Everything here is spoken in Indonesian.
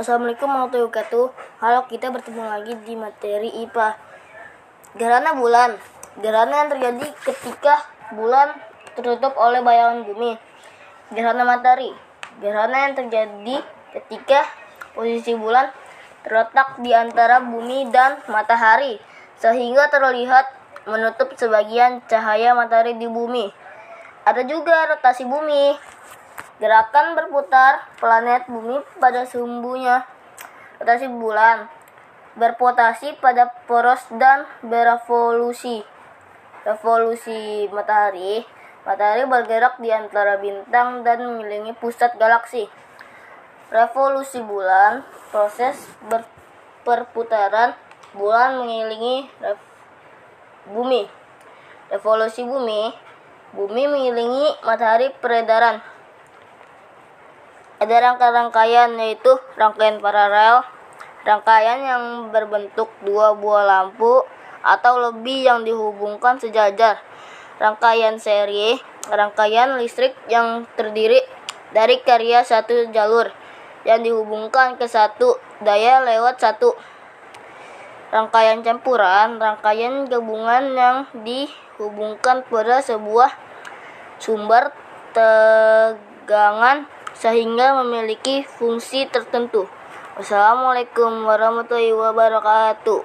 Assalamualaikum warahmatullahi wabarakatuh. Halo, kita bertemu lagi di materi IPA. Gerhana bulan. Gerhana yang terjadi ketika bulan tertutup oleh bayangan bumi. Gerhana matahari. Gerhana yang terjadi ketika posisi bulan terletak di antara bumi dan matahari sehingga terlihat menutup sebagian cahaya matahari di bumi. Ada juga rotasi bumi. Gerakan berputar planet bumi pada sumbunya. Rotasi bulan berpotasi pada poros dan berevolusi. Revolusi matahari. Matahari bergerak di antara bintang dan mengelilingi pusat galaksi. Revolusi bulan, proses ber- bulan mengelilingi bumi. Revolusi bumi, bumi mengelilingi matahari peredaran. Ada rangkaian-rangkaian yaitu rangkaian paralel, rangkaian yang berbentuk dua buah lampu atau lebih yang dihubungkan sejajar, rangkaian seri, rangkaian listrik yang terdiri dari karya satu jalur yang dihubungkan ke satu daya lewat satu. Rangkaian campuran, rangkaian gabungan yang dihubungkan pada sebuah sumber tegangan sehingga memiliki fungsi tertentu. Wassalamualaikum warahmatullahi wabarakatuh.